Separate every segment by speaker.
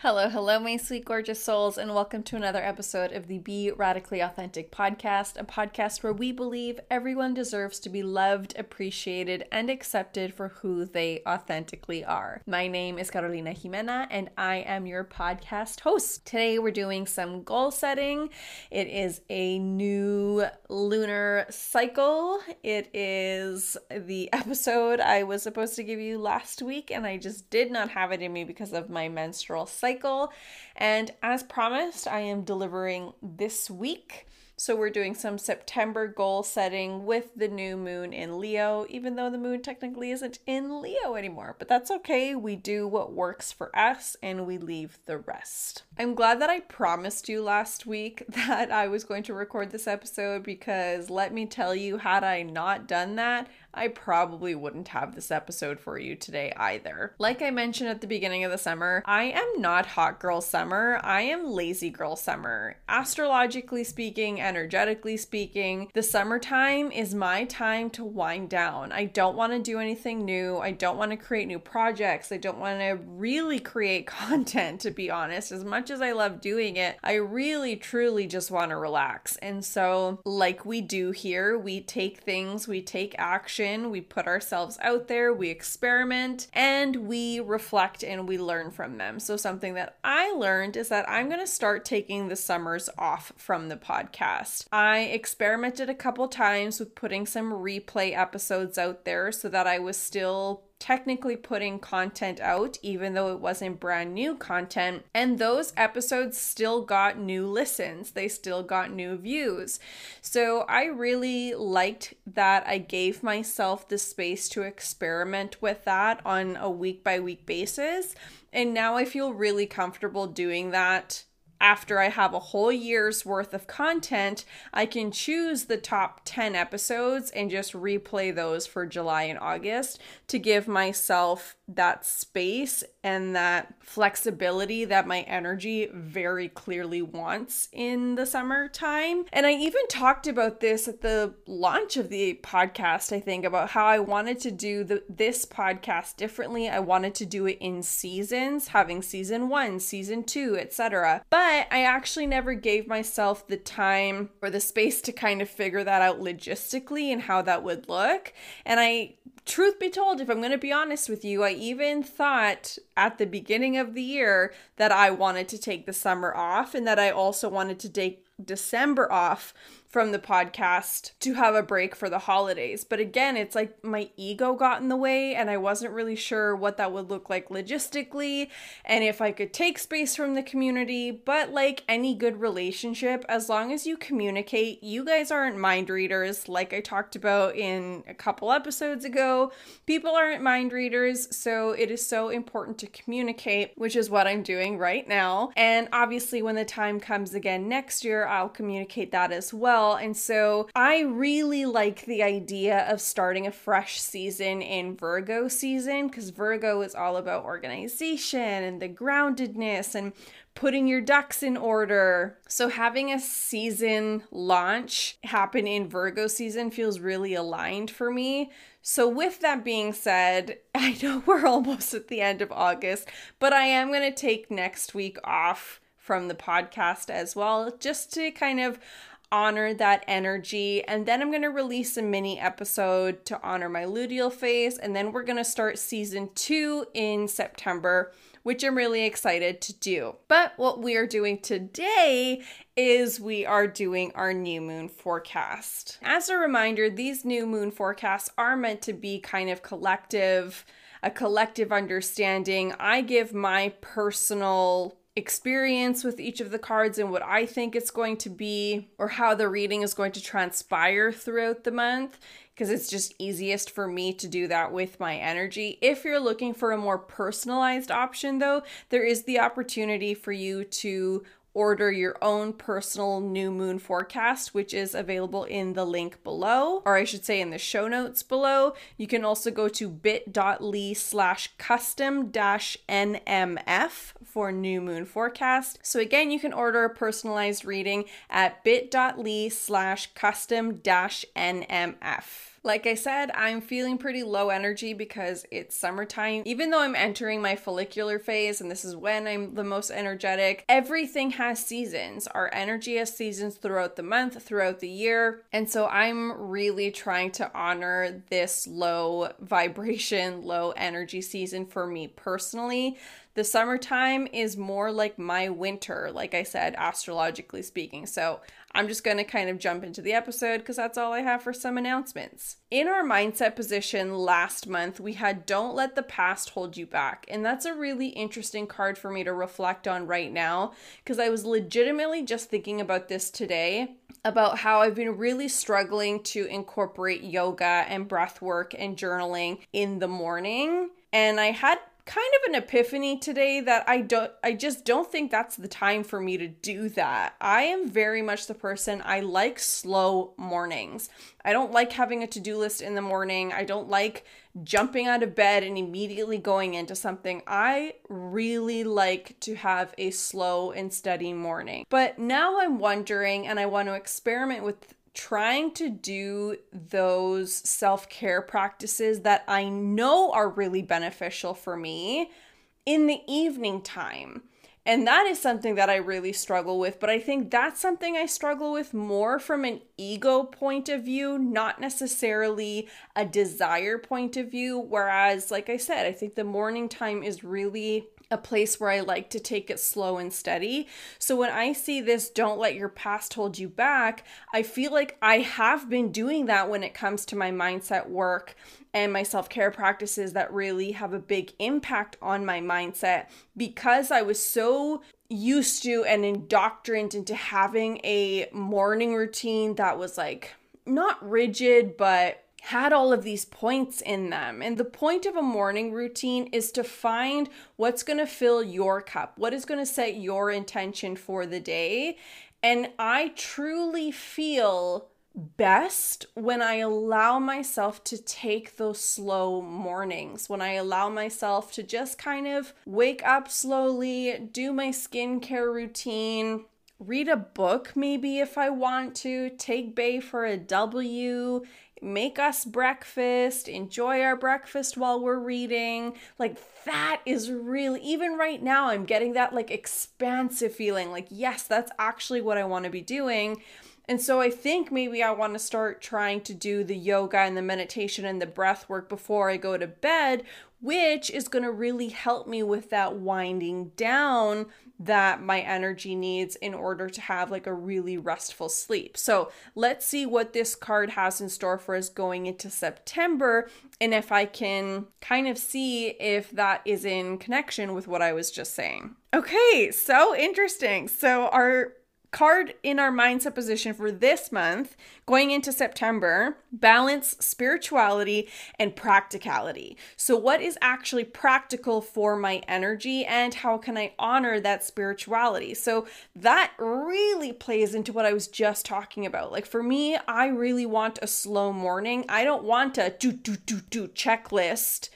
Speaker 1: Hello, hello, my sweet, gorgeous souls, and welcome to another episode of the Be Radically Authentic podcast, a podcast where we believe everyone deserves to be loved, appreciated, and accepted for who they authentically are. My name is Carolina Ximena, and I am your podcast host. Today, we're doing some goal setting. It is a new lunar cycle. It is the episode I was supposed to give you last week, and I just did not have it in me because of my menstrual cycle cycle. And as promised, I am delivering this week. So we're doing some September goal setting with the new moon in Leo, even though the moon technically isn't in Leo anymore. But that's okay. We do what works for us and we leave the rest. I'm glad that I promised you last week that I was going to record this episode because let me tell you, had I not done that, I probably wouldn't have this episode for you today either. Like I mentioned at the beginning of the summer, I am not hot girl summer, I am lazy girl summer. Astrologically speaking, energetically speaking, the summertime is my time to wind down. I don't want to do anything new, I don't want to create new projects, I don't want to really create content, to be honest. As much as I love doing it, I really truly just want to relax. And so, like we do here, we take things, we take action we put ourselves out there, we experiment, and we reflect and we learn from them. So, something that I learned is that I'm going to start taking the summers off from the podcast. I experimented a couple times with putting some replay episodes out there so that I was still technically putting content out, even though it wasn't brand new content. And those episodes still got new listens, they still got new views. So I really liked that I gave myself the space to experiment with that on a week by week basis. And now I feel really comfortable doing that after I have a whole year's worth of content, I can choose the top 10 episodes and just replay those for July and August to give myself that space and that flexibility that my energy very clearly wants in the summertime. And I even talked about this at the launch of the podcast, I think, about how I wanted to do the, this podcast differently. I wanted to do it in seasons, having season one, season two, etc. But I actually never gave myself the time or the space to kind of figure that out logistically and how that would look. And I truth be told, if I'm going to be honest with you, I even thought at the beginning of the year that I wanted to take the summer off and that I also wanted to take December off from the podcast to have a break for the holidays. But again, it's like my ego got in the way and I wasn't really sure what that would look like logistically and if I could take space from the community. But like any good relationship, as long as you communicate, you guys aren't mind readers, like I talked about in a couple episodes ago. People aren't mind readers, so it is so important to communicate, which is what I'm doing right now. And obviously, when the time comes again next year, I'll communicate that as well well. And so I really like the idea of starting a fresh season in Virgo season because Virgo is all about organization and the groundedness and putting your ducks in order. So, having a season launch happen in Virgo season feels really aligned for me. So, with that being said, I know we're almost at the end of August, but I am going to take next week off from the podcast as well, just to kind of honor that energy. And then I'm going to release a mini episode to honor my luteal phase. And then we're going to start season two in September, which I'm really excited to do. But what we are doing today is we are doing our new moon forecast. As a reminder, these new moon forecasts are meant to be kind of collective, a collective understanding. I give my personal experience with each of the cards and what I think it's going to be or how the reading is going to transpire throughout the month because it's just easiest for me to do that with my energy. If you're looking for a more personalized option though, there is the opportunity for you to order your own personal new moon forecast, which is available in the link below, or I should say in the show notes below. You can also go to bit.ly slash custom dash NMF for new moon forecast. So again, you can order a personalized reading at bit.ly slash custom dash NMF. Like I said, I'm feeling pretty low energy because it's summertime. Even though I'm entering my follicular phase and this is when I'm the most energetic, everything has seasons. Our energy has seasons throughout the month, throughout the year. And so I'm really trying to honor this low vibration, low energy season for me personally the summertime is more like my winter, like I said, astrologically speaking. So I'm just going to kind of jump into the episode because that's all I have for some announcements. In our mindset position last month, we had Don't Let the Past Hold You Back. And that's a really interesting card for me to reflect on right now because I was legitimately just thinking about this today about how I've been really struggling to incorporate yoga and breath work and journaling in the morning. And I had kind of an epiphany today that I don't I just don't think that's the time for me to do that. I am very much the person I like slow mornings. I don't like having a to-do list in the morning. I don't like jumping out of bed and immediately going into something. I really like to have a slow and steady morning. But now I'm wondering and I want to experiment with trying to do those self care practices that I know are really beneficial for me in the evening time. And that is something that I really struggle with. But I think that's something I struggle with more from an ego point of view, not necessarily a desire point of view. Whereas, like I said, I think the morning time is really a place where I like to take it slow and steady. So when I see this, don't let your past hold you back, I feel like I have been doing that when it comes to my mindset work and my self care practices that really have a big impact on my mindset because I was so used to and indoctrined into having a morning routine that was like not rigid, but had all of these points in them. And the point of a morning routine is to find what's going to fill your cup, what is going to set your intention for the day. And I truly feel best when I allow myself to take those slow mornings, when I allow myself to just kind of wake up slowly, do my skincare routine, read a book maybe if I want to, take Bay for a W, make us breakfast, enjoy our breakfast while we're reading. Like that is really even right now I'm getting that like expansive feeling like yes, that's actually what I want to be doing. And so I think maybe I want to start trying to do the yoga and the meditation and the breath work before I go to bed, which is going to really help me with that winding down that my energy needs in order to have like a really restful sleep. So let's see what this card has in store for us going into September and if I can kind of see if that is in connection with what I was just saying. Okay, so interesting. So our card in our mindset position for this month, going into September, balance spirituality and practicality. So, what is actually practical for my energy, and how can I honor that spirituality? So, that really plays into what I was just talking about. Like, for me, I really want a slow morning. I don't want a do, do, do, do checklist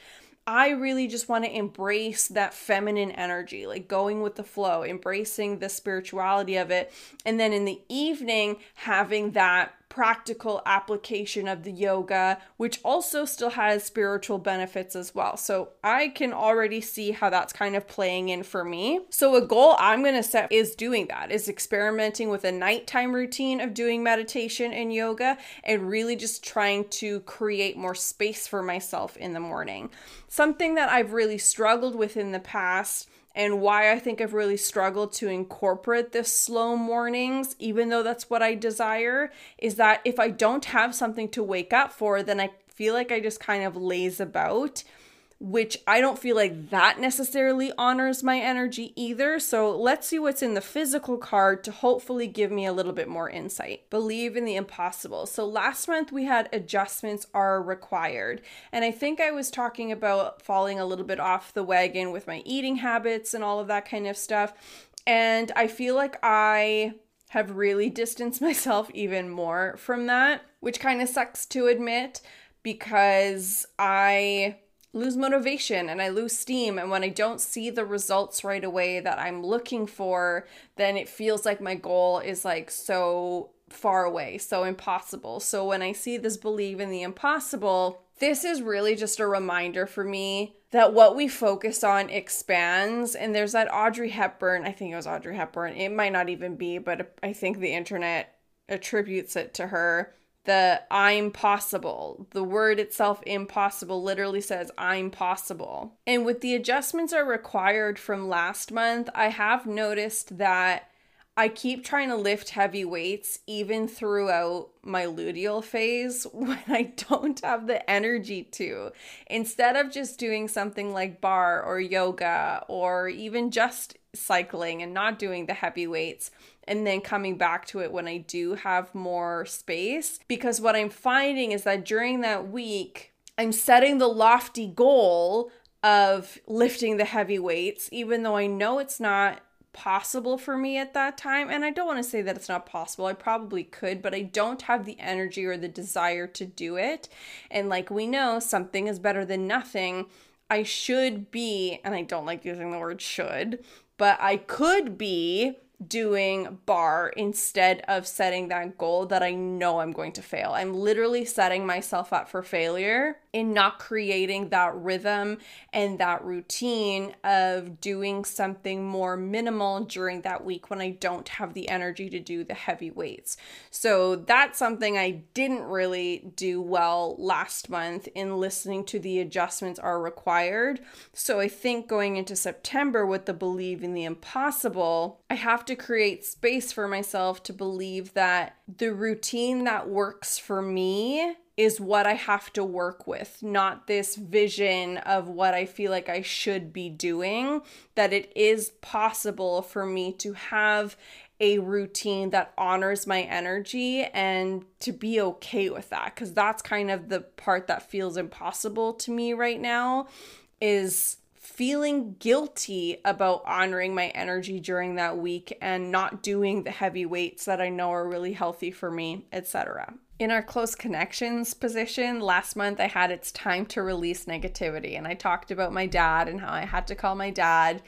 Speaker 1: I really just want to embrace that feminine energy, like going with the flow, embracing the spirituality of it. And then in the evening, having that practical application of the yoga, which also still has spiritual benefits as well. So I can already see how that's kind of playing in for me. So a goal I'm going to set is doing that, is experimenting with a nighttime routine of doing meditation and yoga and really just trying to create more space for myself in the morning. Something that I've really struggled with in the past and why I think I've really struggled to incorporate this slow mornings, even though that's what I desire, is that if I don't have something to wake up for, then I feel like I just kind of laze about which I don't feel like that necessarily honors my energy either. So let's see what's in the physical card to hopefully give me a little bit more insight. Believe in the impossible. So last month we had adjustments are required. And I think I was talking about falling a little bit off the wagon with my eating habits and all of that kind of stuff. And I feel like I have really distanced myself even more from that, which kind of sucks to admit because I lose motivation and I lose steam. And when I don't see the results right away that I'm looking for, then it feels like my goal is like so far away, so impossible. So when I see this believe in the impossible, this is really just a reminder for me that what we focus on expands. And there's that Audrey Hepburn, I think it was Audrey Hepburn, it might not even be, but I think the internet attributes it to her. The I'm possible. The word itself, impossible, literally says I'm possible. And with the adjustments are required from last month, I have noticed that I keep trying to lift heavy weights even throughout my luteal phase when I don't have the energy to. Instead of just doing something like barre or yoga or even just cycling and not doing the heavy weights and then coming back to it when I do have more space. Because what I'm finding is that during that week, I'm setting the lofty goal of lifting the heavy weights, even though I know it's not possible for me at that time. And I don't want to say that it's not possible. I probably could, but I don't have the energy or the desire to do it. And like we know, something is better than nothing. I should be, and I don't like using the word should, but I could be doing barre instead of setting that goal that I know I'm going to fail. I'm literally setting myself up for failure in not creating that rhythm and that routine of doing something more minimal during that week when I don't have the energy to do the heavy weights. So that's something I didn't really do well last month in listening to the adjustments are required. So I think going into September with the believe in the impossible, I have to create space for myself to believe that the routine that works for me is what I have to work with, not this vision of what I feel like I should be doing. That it is possible for me to have a routine that honors my energy and to be okay with that because that's kind of the part that feels impossible to me right now is feeling guilty about honoring my energy during that week and not doing the heavy weights that I know are really healthy for me, etc in our close connections position last month i had it's time to release negativity and i talked about my dad and how i had to call my dad.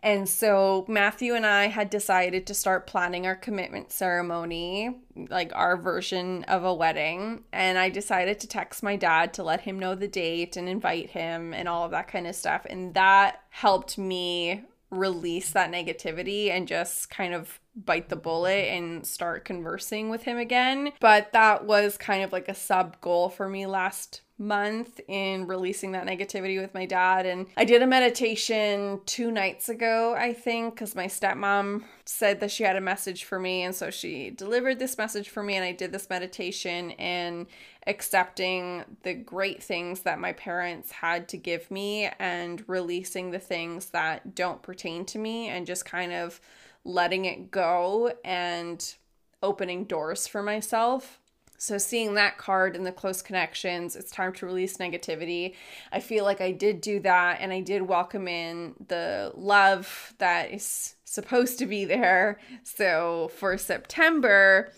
Speaker 1: And so matthew and i had decided to start planning our commitment ceremony like our version of a wedding and i decided to text my dad to let him know the date and invite him and all of that kind of stuff and that helped me release that negativity and just kind of bite the bullet and start conversing with him again. But that was kind of like a sub goal for me last month in releasing that negativity with my dad. And I did a meditation two nights ago, I think, because my stepmom said that she had a message for me. And so she delivered this message for me, and I did this meditation and accepting the great things that my parents had to give me and releasing the things that don't pertain to me and just kind of letting it go and opening doors for myself. So, seeing that card in the close connections, it's time to release negativity. I feel like I did do that and I did welcome in the love that is supposed to be there. So, for September,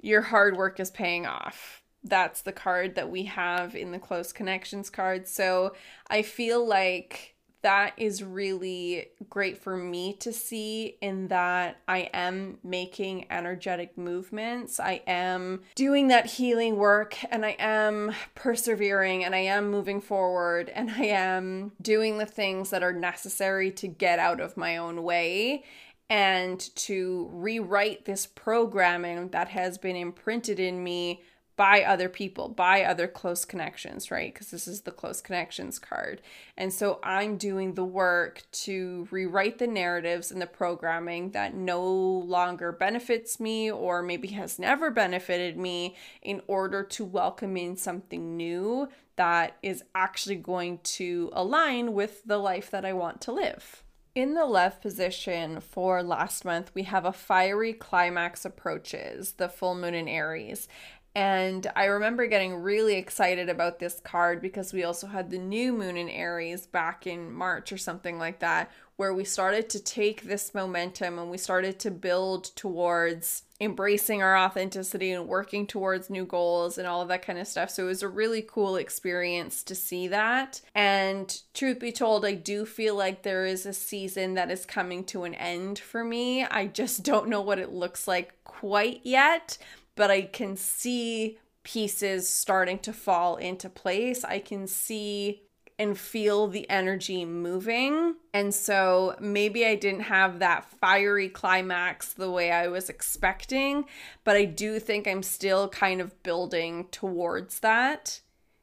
Speaker 1: your hard work is paying off. That's the card that we have in the close connections card. So, I feel like that is really great for me to see in that I am making energetic movements. I am doing that healing work and I am persevering and I am moving forward and I am doing the things that are necessary to get out of my own way and to rewrite this programming that has been imprinted in me by other people, by other close connections, right? Because this is the close connections card. And so I'm doing the work to rewrite the narratives and the programming that no longer benefits me or maybe has never benefited me in order to welcome in something new that is actually going to align with the life that I want to live. In the left position for last month, we have a fiery climax approaches, the full moon in Aries. And I remember getting really excited about this card because we also had the new moon in Aries back in March or something like that, where we started to take this momentum and we started to build towards embracing our authenticity and working towards new goals and all of that kind of stuff. So it was a really cool experience to see that. And truth be told, I do feel like there is a season that is coming to an end for me. I just don't know what it looks like quite yet but I can see pieces starting to fall into place. I can see and feel the energy moving. And so maybe I didn't have that fiery climax the way I was expecting, but I do think I'm still kind of building towards that.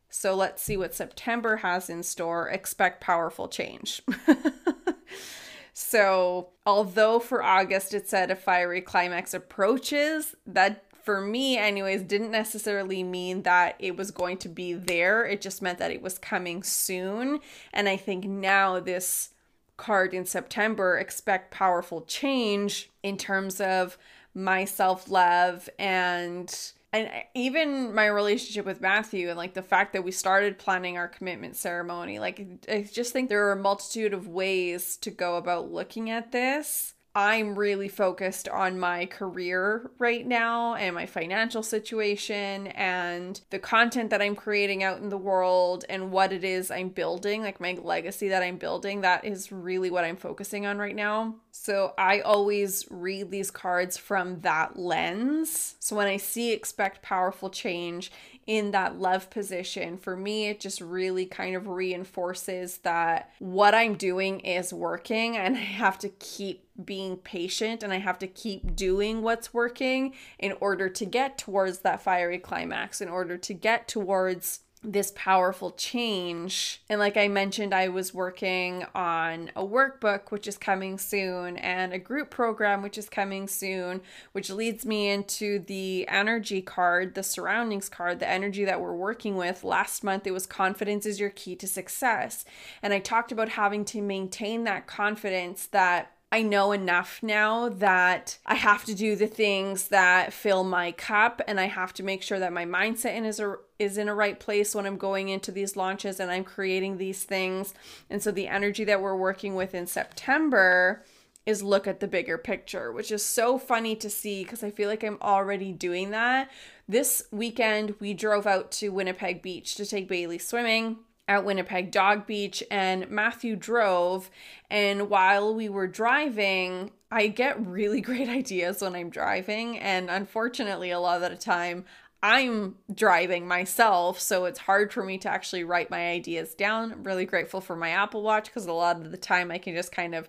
Speaker 1: So let's see what September has in store. Expect powerful change. so, although for August it said a fiery climax approaches, that for me, anyways, didn't necessarily mean that it was going to be there. It just meant that it was coming soon. And I think now this card in September, expect powerful change in terms of my self love and and even my relationship with Matthew and like the fact that we started planning our commitment ceremony like I just think there are a multitude of ways to go about looking at this I'm really focused on my career right now and my financial situation and the content that I'm creating out in the world and what it is I'm building, like my legacy that I'm building. That is really what I'm focusing on right now. So I always read these cards from that lens. So when I see expect powerful change, in that love position, for me, it just really kind of reinforces that what I'm doing is working and I have to keep being patient and I have to keep doing what's working in order to get towards that fiery climax, in order to get towards this powerful change. And like I mentioned, I was working on a workbook, which is coming soon, and a group program, which is coming soon, which leads me into the energy card, the surroundings card, the energy that we're working with. Last month, it was confidence is your key to success. And I talked about having to maintain that confidence that I know enough now that I have to do the things that fill my cup and I have to make sure that my mindset is a, is in a right place when I'm going into these launches and I'm creating these things. And so the energy that we're working with in September is look at the bigger picture, which is so funny to see because I feel like I'm already doing that. This weekend we drove out to Winnipeg Beach to take Bailey swimming at Winnipeg Dog Beach, and Matthew drove. And while we were driving, I get really great ideas when I'm driving. And unfortunately, a lot of the time, I'm driving myself, so it's hard for me to actually write my ideas down. I'm really grateful for my Apple Watch because a lot of the time I can just kind of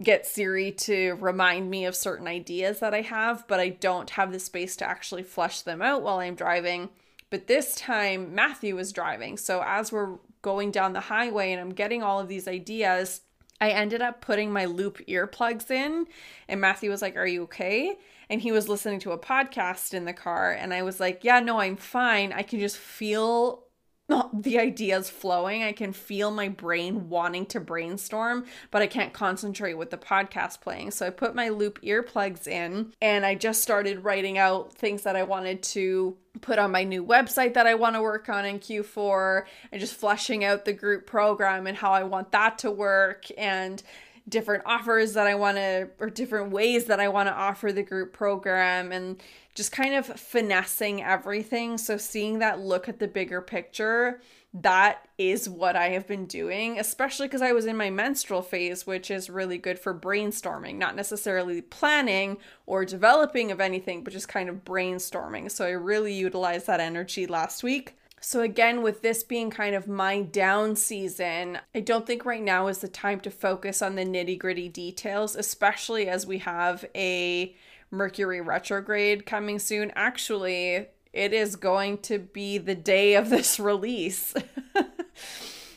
Speaker 1: get Siri to remind me of certain ideas that I have, but I don't have the space to actually flesh them out while I'm driving. But this time, Matthew was driving. So as we're going down the highway and I'm getting all of these ideas, I ended up putting my loop earplugs in. And Matthew was like, Are you okay? And he was listening to a podcast in the car. And I was like, Yeah, no, I'm fine. I can just feel the ideas flowing. I can feel my brain wanting to brainstorm, but I can't concentrate with the podcast playing. So I put my loop earplugs in and I just started writing out things that I wanted to put on my new website that I want to work on in Q4 and just fleshing out the group program and how I want that to work and different offers that I want to, or different ways that I want to offer the group program, and just kind of finessing everything. So, seeing that look at the bigger picture, that is what I have been doing, especially because I was in my menstrual phase, which is really good for brainstorming, not necessarily planning or developing of anything, but just kind of brainstorming. So, I really utilized that energy last week. So, again, with this being kind of my down season, I don't think right now is the time to focus on the nitty gritty details, especially as we have a Mercury retrograde coming soon. Actually, it is going to be the day of this release.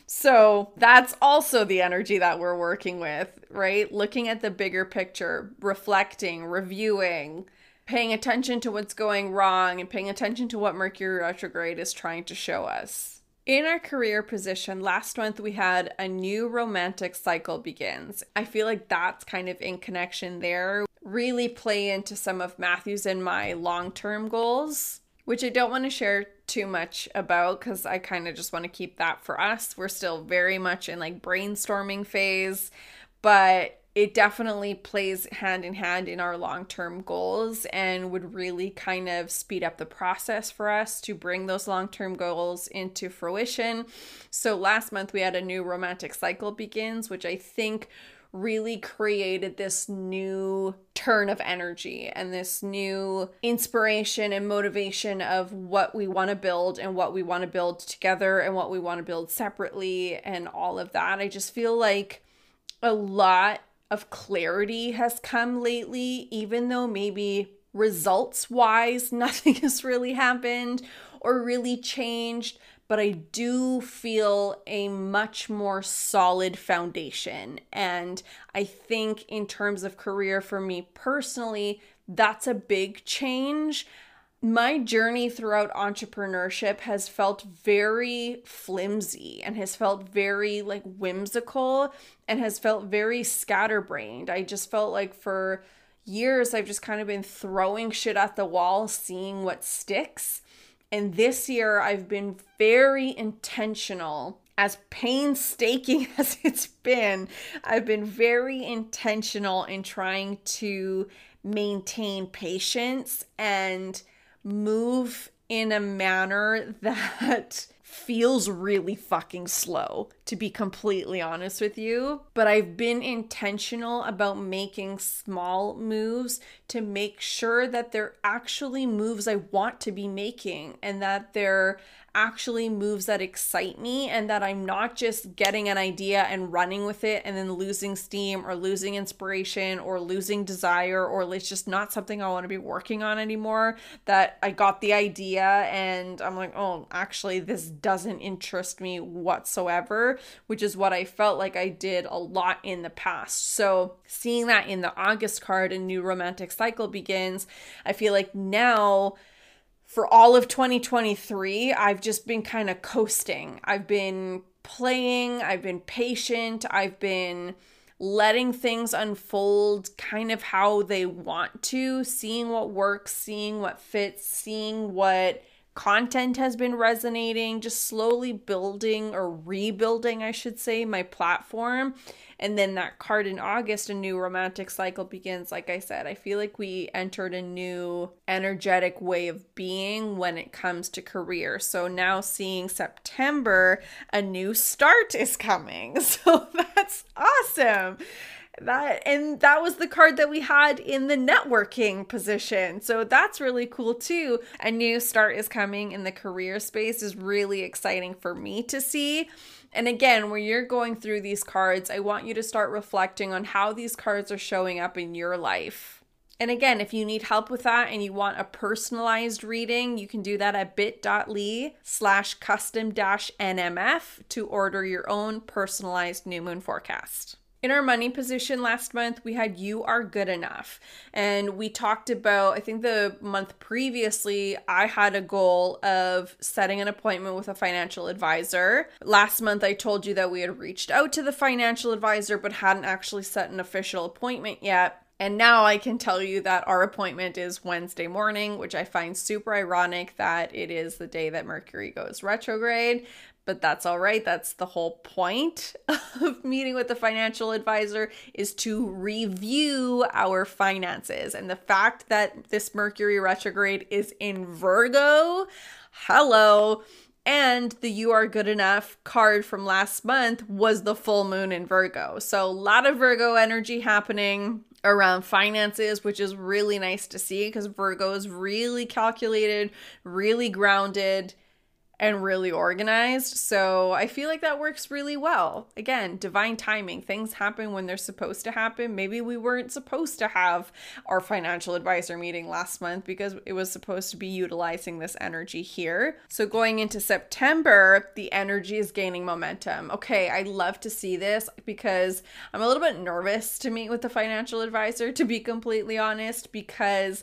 Speaker 1: so, that's also the energy that we're working with, right? Looking at the bigger picture, reflecting, reviewing paying attention to what's going wrong and paying attention to what Mercury retrograde is trying to show us. In our career position, last month we had a new romantic cycle begins. I feel like that's kind of in connection there. Really play into some of Matthew's and my long term goals, which I don't want to share too much about because I kind of just want to keep that for us. We're still very much in like brainstorming phase, but it definitely plays hand in hand in our long term goals and would really kind of speed up the process for us to bring those long term goals into fruition. So, last month we had a new romantic cycle begins, which I think really created this new turn of energy and this new inspiration and motivation of what we want to build and what we want to build together and what we want to build separately and all of that. I just feel like a lot of clarity has come lately, even though maybe results wise nothing has really happened or really changed but I do feel a much more solid foundation. And I think, in terms of career for me personally, that's a big change. My journey throughout entrepreneurship has felt very flimsy and has felt very like whimsical and has felt very scatterbrained. I just felt like for years I've just kind of been throwing shit at the wall, seeing what sticks. And this year, I've been very intentional. As painstaking as it's been, I've been very intentional in trying to maintain patience and move in a manner that feels really fucking slow, to be completely honest with you. But I've been intentional about making small moves to make sure that they're actually moves I want to be making and that they're actually moves that excite me and that I'm not just getting an idea and running with it and then losing steam or losing inspiration or losing desire or it's just not something I want to be working on anymore. That I got the idea and I'm like, oh, actually, this doesn't interest me whatsoever, which is what I felt like I did a lot in the past. So seeing that in the August card, a new romantic cycle begins, I feel like now for all of 2023, I've just been kind of coasting. I've been playing, I've been patient, I've been letting things unfold kind of how they want to, seeing what works, seeing what fits, seeing what content has been resonating, just slowly building or rebuilding, I should say, my platform and then that card in August, a new romantic cycle begins. Like I said, I feel like we entered a new energetic way of being when it comes to career. So now seeing September, a new start is coming. So that's awesome that and that was the card that we had in the networking position so that's really cool too a new start is coming in the career space is really exciting for me to see and again, when you're going through these cards, I want you to start reflecting on how these cards are showing up in your life. And again, if you need help with that and you want a personalized reading, you can do that at bit.ly slash custom dash NMF to order your own personalized new moon forecast. In our money position last month, we had You Are Good Enough. And we talked about, I think the month previously, I had a goal of setting an appointment with a financial advisor. Last month, I told you that we had reached out to the financial advisor but hadn't actually set an official appointment yet. And now I can tell you that our appointment is Wednesday morning, which I find super ironic that it is the day that Mercury goes retrograde but that's all right. That's the whole point of meeting with the financial advisor is to review our finances. And the fact that this Mercury retrograde is in Virgo, hello. And the You Are Good Enough card from last month was the full moon in Virgo. So, a lot of Virgo energy happening around finances, which is really nice to see because Virgo is really calculated, really grounded and really organized. So I feel like that works really well. Again, divine timing. Things happen when they're supposed to happen. Maybe we weren't supposed to have our financial advisor meeting last month because it was supposed to be utilizing this energy here. So going into September, the energy is gaining momentum. Okay, I love to see this because I'm a little bit nervous to meet with the financial advisor, to be completely honest, because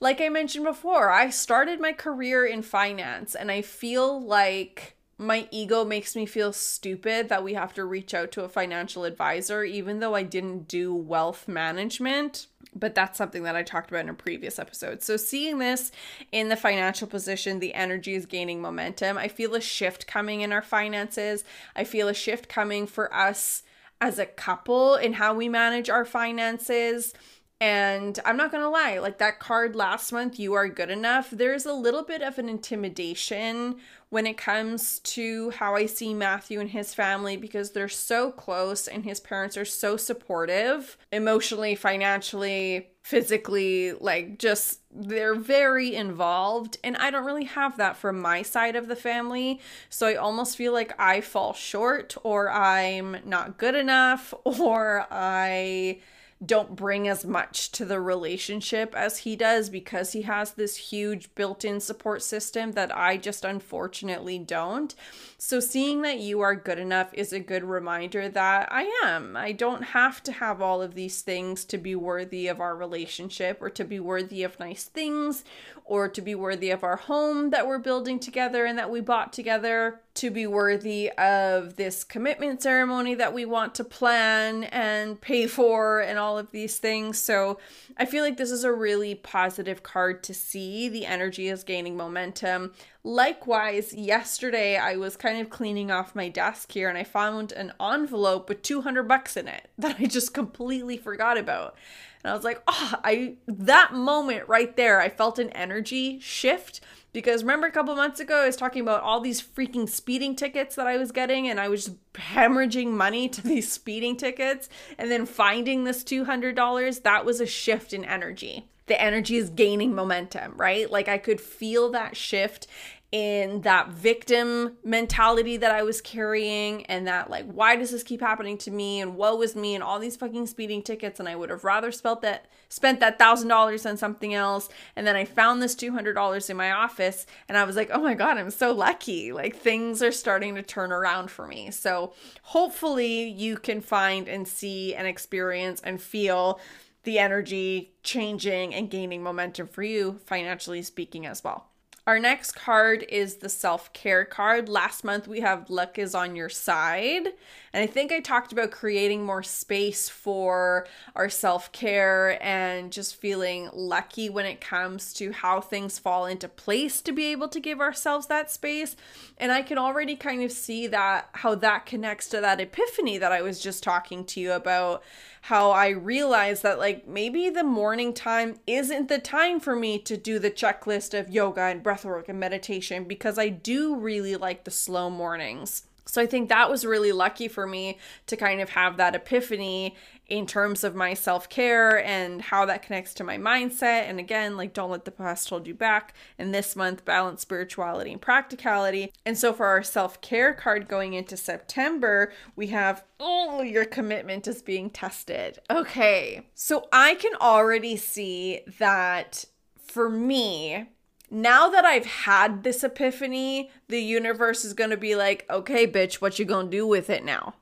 Speaker 1: like I mentioned before, I started my career in finance and I feel like my ego makes me feel stupid that we have to reach out to a financial advisor, even though I didn't do wealth management. But that's something that I talked about in a previous episode. So, seeing this in the financial position, the energy is gaining momentum. I feel a shift coming in our finances. I feel a shift coming for us as a couple in how we manage our finances And I'm not to lie, like that card last month, you are good enough. There's a little bit of an intimidation when it comes to how I see Matthew and his family because they're so close and his parents are so supportive emotionally, financially, physically, like just they're very involved. And I don't really have that from my side of the family. So I almost feel like I fall short or I'm not good enough or I don't bring as much to the relationship as he does because he has this huge built in support system that I just unfortunately don't. So, seeing that you are good enough is a good reminder that I am. I don't have to have all of these things to be worthy of our relationship or to be worthy of nice things or to be worthy of our home that we're building together and that we bought together, to be worthy of this commitment ceremony that we want to plan and pay for, and all of these things. So I feel like this is a really positive card to see. The energy is gaining momentum. Likewise, yesterday I was kind of cleaning off my desk here and I found an envelope with 200 bucks in it that I just completely forgot about. And I was like, oh, I that moment right there, I felt an energy shift because remember a couple months ago I was talking about all these freaking speeding tickets that I was getting and I was hemorrhaging money to these speeding tickets and then finding this $200, that was a shift in energy. The energy is gaining momentum, right? Like I could feel that shift in that victim mentality that I was carrying and that like why does this keep happening to me and woe is me and all these fucking speeding tickets and I would have rather spent that spent that thousand dollars on something else. And then I found this two hundred dollars in my office and I was like oh my god I'm so lucky. Like things are starting to turn around for me. So hopefully you can find and see and experience and feel the energy changing and gaining momentum for you financially speaking as well. Our next card is the self care card. Last month we have luck is on your side. And I think I talked about creating more space for our self care and just feeling lucky when it comes to how things fall into place to be able to give ourselves that space. And I can already kind of see that how that connects to that epiphany that I was just talking to you about how I realized that like maybe the morning time isn't the time for me to do the checklist of yoga and breathwork and meditation because I do really like the slow mornings. So I think that was really lucky for me to kind of have that epiphany in terms of my self care and how that connects to my mindset. And again, like, don't let the past hold you back. And this month, balance spirituality and practicality. And so, for our self care card going into September, we have, oh, your commitment is being tested. Okay. So, I can already see that for me, now that I've had this epiphany, the universe is going to be like, okay, bitch, what you going to do with it now?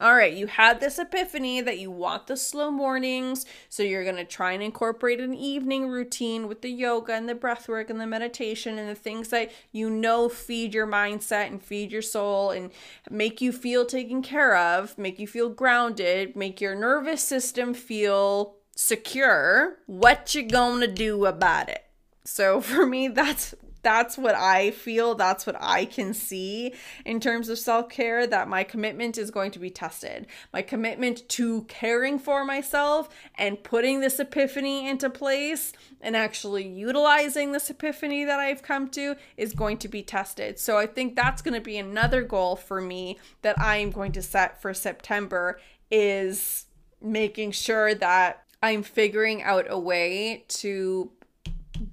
Speaker 1: All right, you had this epiphany that you want the slow mornings, so you're going to try and incorporate an evening routine with the yoga and the breath work and the meditation and the things that you know feed your mindset and feed your soul and make you feel taken care of, make you feel grounded, make your nervous system feel secure. What you going to do about it? So for me, that's that's what I feel, that's what I can see in terms of self-care that my commitment is going to be tested. My commitment to caring for myself and putting this epiphany into place and actually utilizing this epiphany that I've come to is going to be tested. So I think that's going to be another goal for me that I am going to set for September is making sure that I'm figuring out a way to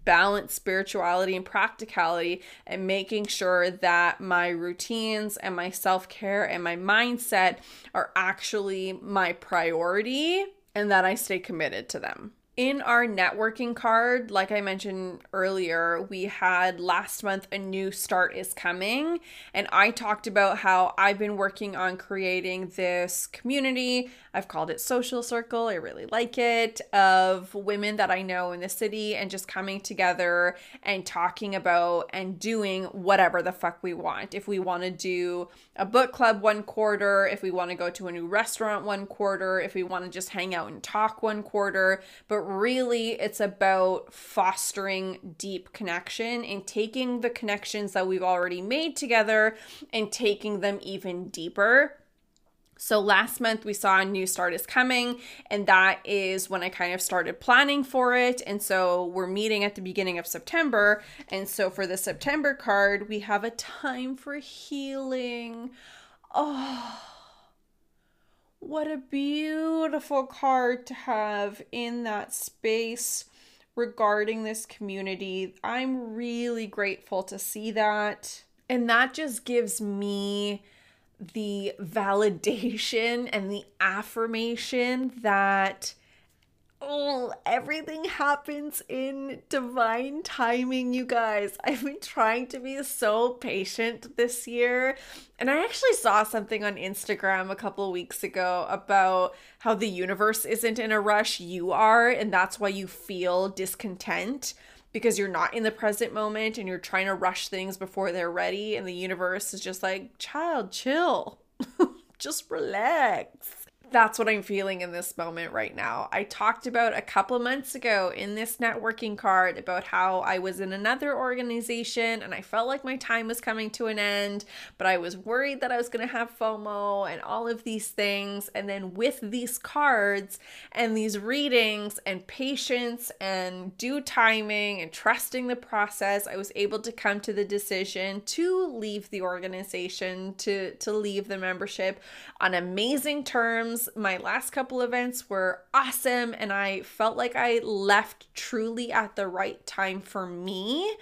Speaker 1: balance spirituality and practicality and making sure that my routines and my self care and my mindset are actually my priority and that I stay committed to them in our networking card, like I mentioned earlier, we had last month a new start is coming. And I talked about how I've been working on creating this community. I've called it Social Circle. I really like it of women that I know in the city and just coming together and talking about and doing whatever the fuck we want. If we want to do a book club one quarter, if we want to go to a new restaurant one quarter, if we want to just hang out and talk one quarter. But really, it's about fostering deep connection and taking the connections that we've already made together and taking them even deeper So last month we saw a new start is coming, and that is when I kind of started planning for it. And so we're meeting at the beginning of September. And so for the September card, we have a time for healing. Oh, what a beautiful card to have in that space regarding this community. I'm really grateful to see that. And that just gives me the validation and the affirmation that oh everything happens in divine timing you guys. I've been trying to be so patient this year and i actually saw something on instagram a couple weeks ago about how the universe isn't in a rush. You are and that's why you feel discontent because you're not in the present moment and you're trying to rush things before they're ready and the universe is just like child chill. Just relax that's what I'm feeling in this moment right now. I talked about a couple of months ago in this networking card about how I was in another organization and I felt like my time was coming to an end, but I was worried that I was going to have FOMO and all of these things. And then with these cards and these readings and patience and due timing and trusting the process, I was able to come to the decision to leave the organization, to to leave the membership on amazing terms my last couple events were awesome, and I felt like I left truly at the right time for me.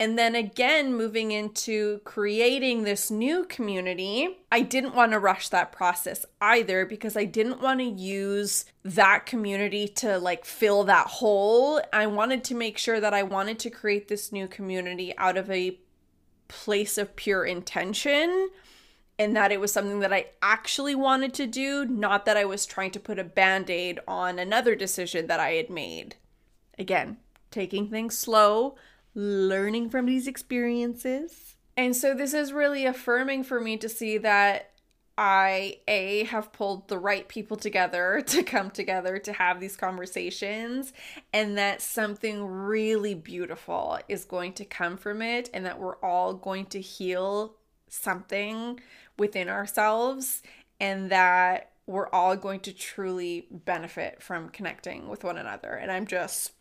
Speaker 1: And then again, moving into creating this new community, I didn't want to rush that process either because I didn't want to use that community to like fill that hole. I wanted to make sure that I wanted to create this new community out of a place of pure intention and that it was something that I actually wanted to do, not that I was trying to put a band aid on another decision that I had made. Again, taking things slow, learning from these experiences. And so this is really affirming for me to see that I a have pulled the right people together to come together to have these conversations and that something really beautiful is going to come from it and that we're all going to heal something within ourselves and that we're all going to truly benefit from connecting with one another. And I'm just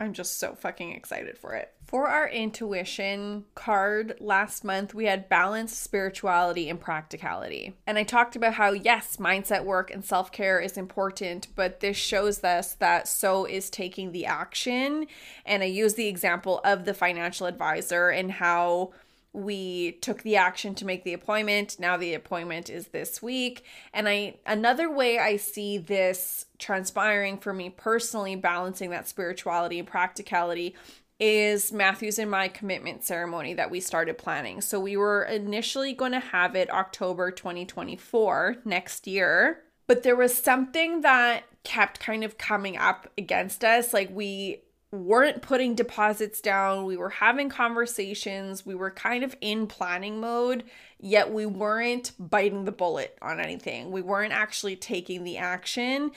Speaker 1: I'm just so fucking excited for it. For our intuition card last month, we had balance, spirituality, and practicality. And I talked about how, yes, mindset work and self care is important, but this shows us that so is taking the action. And I use the example of the financial advisor and how we took the action to make the appointment now the appointment is this week and i another way i see this transpiring for me personally balancing that spirituality and practicality is Matthew's and my commitment ceremony that we started planning. So we were initially going to have it October 2024 next year, but there was something that kept kind of coming up against us. Like we weren't putting deposits down. We were having conversations. We were kind of in planning mode, yet we weren't biting the bullet on anything. We weren't actually taking the action.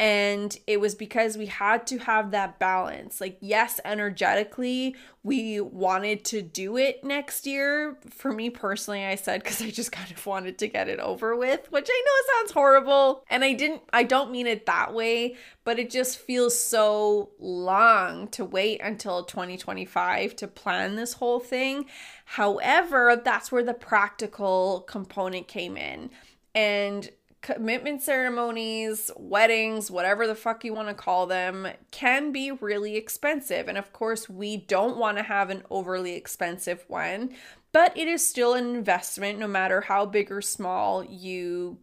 Speaker 1: And it was because we had to have that balance. Like, yes, energetically, we wanted to do it next year. For me personally, I said because I just kind of wanted to get it over with, which I know sounds horrible. And I didn't, I don't mean it that way, but it just feels so long to wait until 2025 to plan this whole thing. However, that's where the practical component came in. And commitment ceremonies, weddings, whatever the fuck you want to call them, can be really expensive. And of course, we don't want to have an overly expensive one, but it is still an investment no matter how big or small you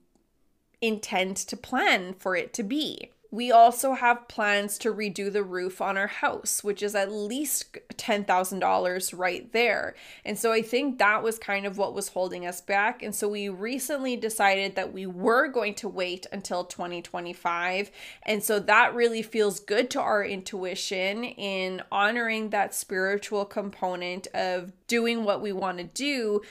Speaker 1: intend to plan for it to be. We also have plans to redo the roof on our house, which is at least $10,000 right there. And so I think that was kind of what was holding us back. And so we recently decided that we were going to wait until 2025. And so that really feels good to our intuition in honoring that spiritual component of doing what we want to do,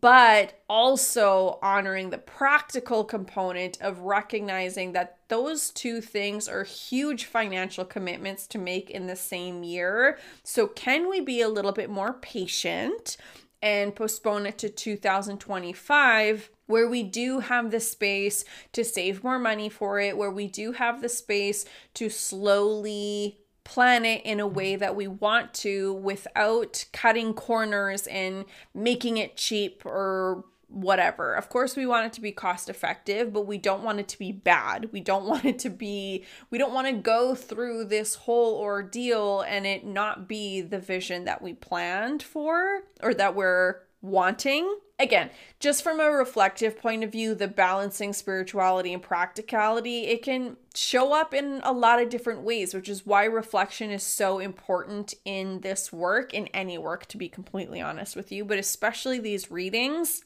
Speaker 1: but also honoring the practical component of recognizing that those two things are huge financial commitments to make in the same year. So, can we be a little bit more patient and postpone it to 2025? where we do have the space to save more money for it, where we do have the space to slowly plan it in a way that we want to without cutting corners and making it cheap or whatever. Of course, we want it to be cost effective, but we don't want it to be bad. We don't want it to be, we don't want to go through this whole ordeal and it not be the vision that we planned for or that we're wanting. Again, just from a reflective point of view, the balancing spirituality and practicality, it can show up in a lot of different ways, which is why reflection is so important in this work, in any work, to be completely honest with you, but especially these readings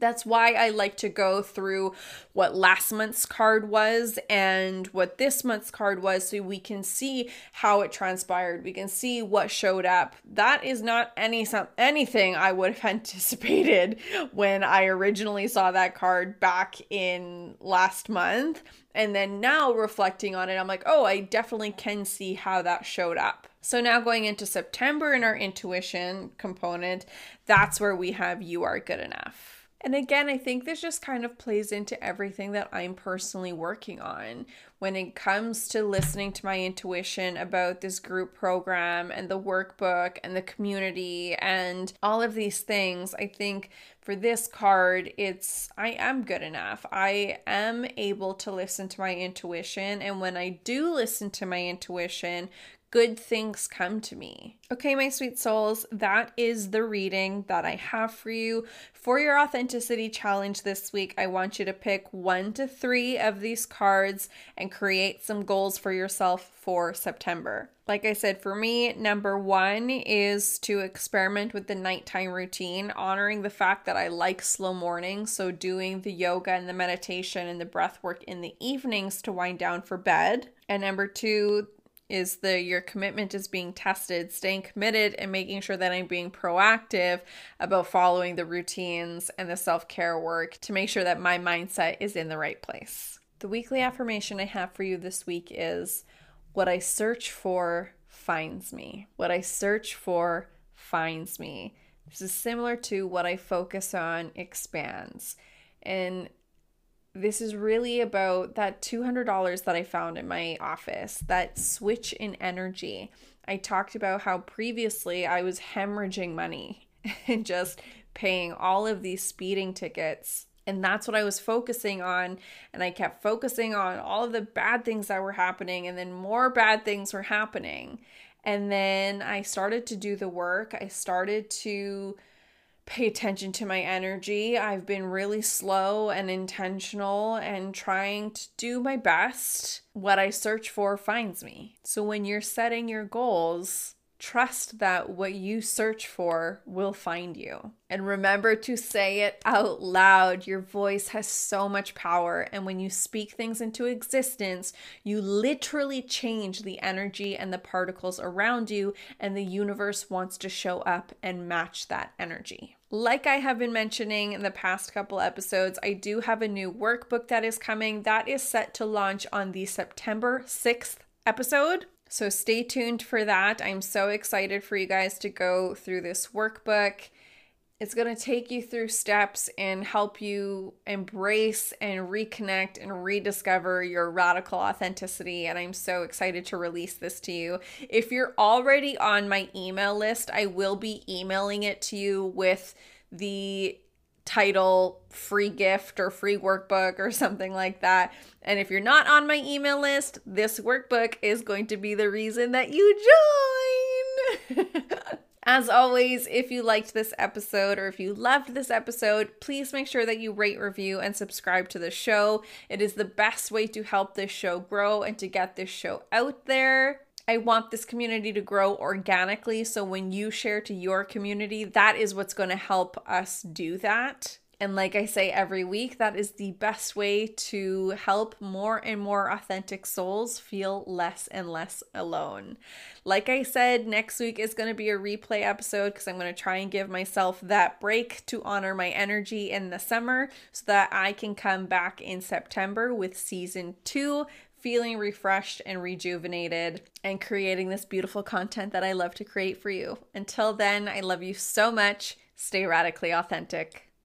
Speaker 1: that's why I like to go through what last month's card was and what this month's card was so we can see how it transpired. We can see what showed up. That is not any anything I would have anticipated when I originally saw that card back in last month. And then now reflecting on it, I'm like, oh, I definitely can see how that showed up. So now going into September in our intuition component, that's where we have you are good enough. And again, I think this just kind of plays into everything that I'm personally working on when it comes to listening to my intuition about this group program and the workbook and the community and all of these things. I think for this card, it's I am good enough. I am able to listen to my intuition. And when I do listen to my intuition, good things come to me. Okay, my sweet souls, that is the reading that I have for you. For your authenticity challenge this week, I want you to pick one to three of these cards and create some goals for yourself for September. Like I said, for me, number one is to experiment with the nighttime routine, honoring the fact that I like slow mornings. So, doing the yoga and the meditation and the breath work in the evenings to wind down for bed. And number two, is the your commitment is being tested, staying committed and making sure that I'm being proactive about following the routines and the self-care work to make sure that my mindset is in the right place. The weekly affirmation I have for you this week is what I search for finds me. What I search for finds me. This is similar to what I focus on expands. And this is really about that $200 that I found in my office, that switch in energy. I talked about how previously I was hemorrhaging money and just paying all of these speeding tickets. And that's what I was focusing on. And I kept focusing on all of the bad things that were happening, and then more bad things were happening. And then I started to do the work. I started to pay attention to my energy. I've been really slow and intentional and trying to do my best. What I search for finds me. So when you're setting your goals, Trust that what you search for will find you. And remember to say it out loud. Your voice has so much power. And when you speak things into existence, you literally change the energy and the particles around you, and the universe wants to show up and match that energy. Like I have been mentioning in the past couple episodes, I do have a new workbook that is coming that is set to launch on the September 6th episode. So stay tuned for that. I'm so excited for you guys to go through this workbook. It's going to take you through steps and help you embrace and reconnect and rediscover your radical authenticity. And I'm so excited to release this to you. If you're already on my email list, I will be emailing it to you with the title free gift or free workbook or something like that. And if you're not on my email list, this workbook is going to be the reason that you join. As always, if you liked this episode or if you loved this episode, please make sure that you rate, review, and subscribe to the show. It is the best way to help this show grow and to get this show out there. I want this community to grow organically. So when you share to your community, that is what's going to help us do that. And like I say every week, that is the best way to help more and more authentic souls feel less and less alone. Like I said, next week is going to be a replay episode because I'm going to try and give myself that break to honor my energy in the summer so that I can come back in September with season two feeling refreshed and rejuvenated and creating this beautiful content that I love to create for you. Until then, I love you so much. Stay radically authentic.